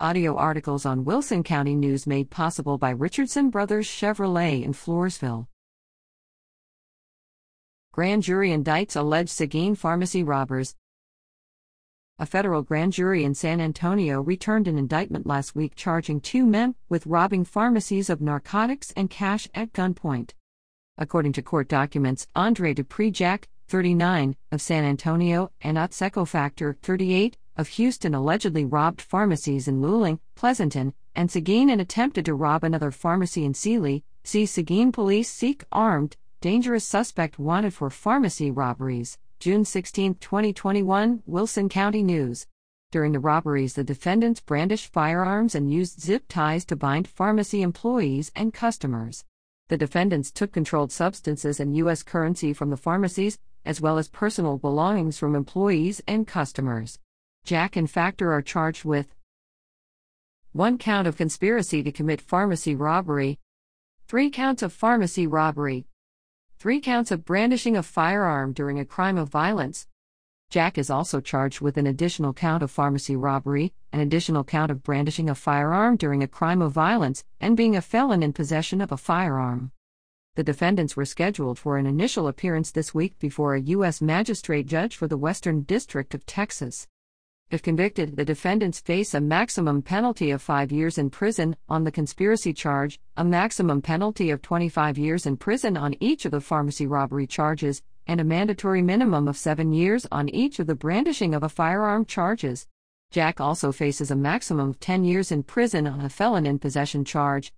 Audio articles on Wilson County News made possible by Richardson Brothers Chevrolet in Floresville. Grand jury indicts alleged Seguin pharmacy robbers. A federal grand jury in San Antonio returned an indictment last week charging two men with robbing pharmacies of narcotics and cash at gunpoint. According to court documents, Andre Dupree Jack, 39, of San Antonio, and Otseco Factor, 38, of Houston allegedly robbed pharmacies in Luling, Pleasanton, and Seguin and attempted to rob another pharmacy in Sealy. See Seguin police seek armed, dangerous suspect wanted for pharmacy robberies. June 16, 2021, Wilson County News. During the robberies, the defendants brandished firearms and used zip ties to bind pharmacy employees and customers. The defendants took controlled substances and U.S. currency from the pharmacies, as well as personal belongings from employees and customers. Jack and Factor are charged with one count of conspiracy to commit pharmacy robbery, three counts of pharmacy robbery, three counts of brandishing a firearm during a crime of violence, Jack is also charged with an additional count of pharmacy robbery, an additional count of brandishing a firearm during a crime of violence, and being a felon in possession of a firearm. The defendants were scheduled for an initial appearance this week before a U.S. magistrate judge for the Western District of Texas. If convicted, the defendants face a maximum penalty of five years in prison on the conspiracy charge, a maximum penalty of 25 years in prison on each of the pharmacy robbery charges, and a mandatory minimum of seven years on each of the brandishing of a firearm charges. Jack also faces a maximum of 10 years in prison on a felon in possession charge,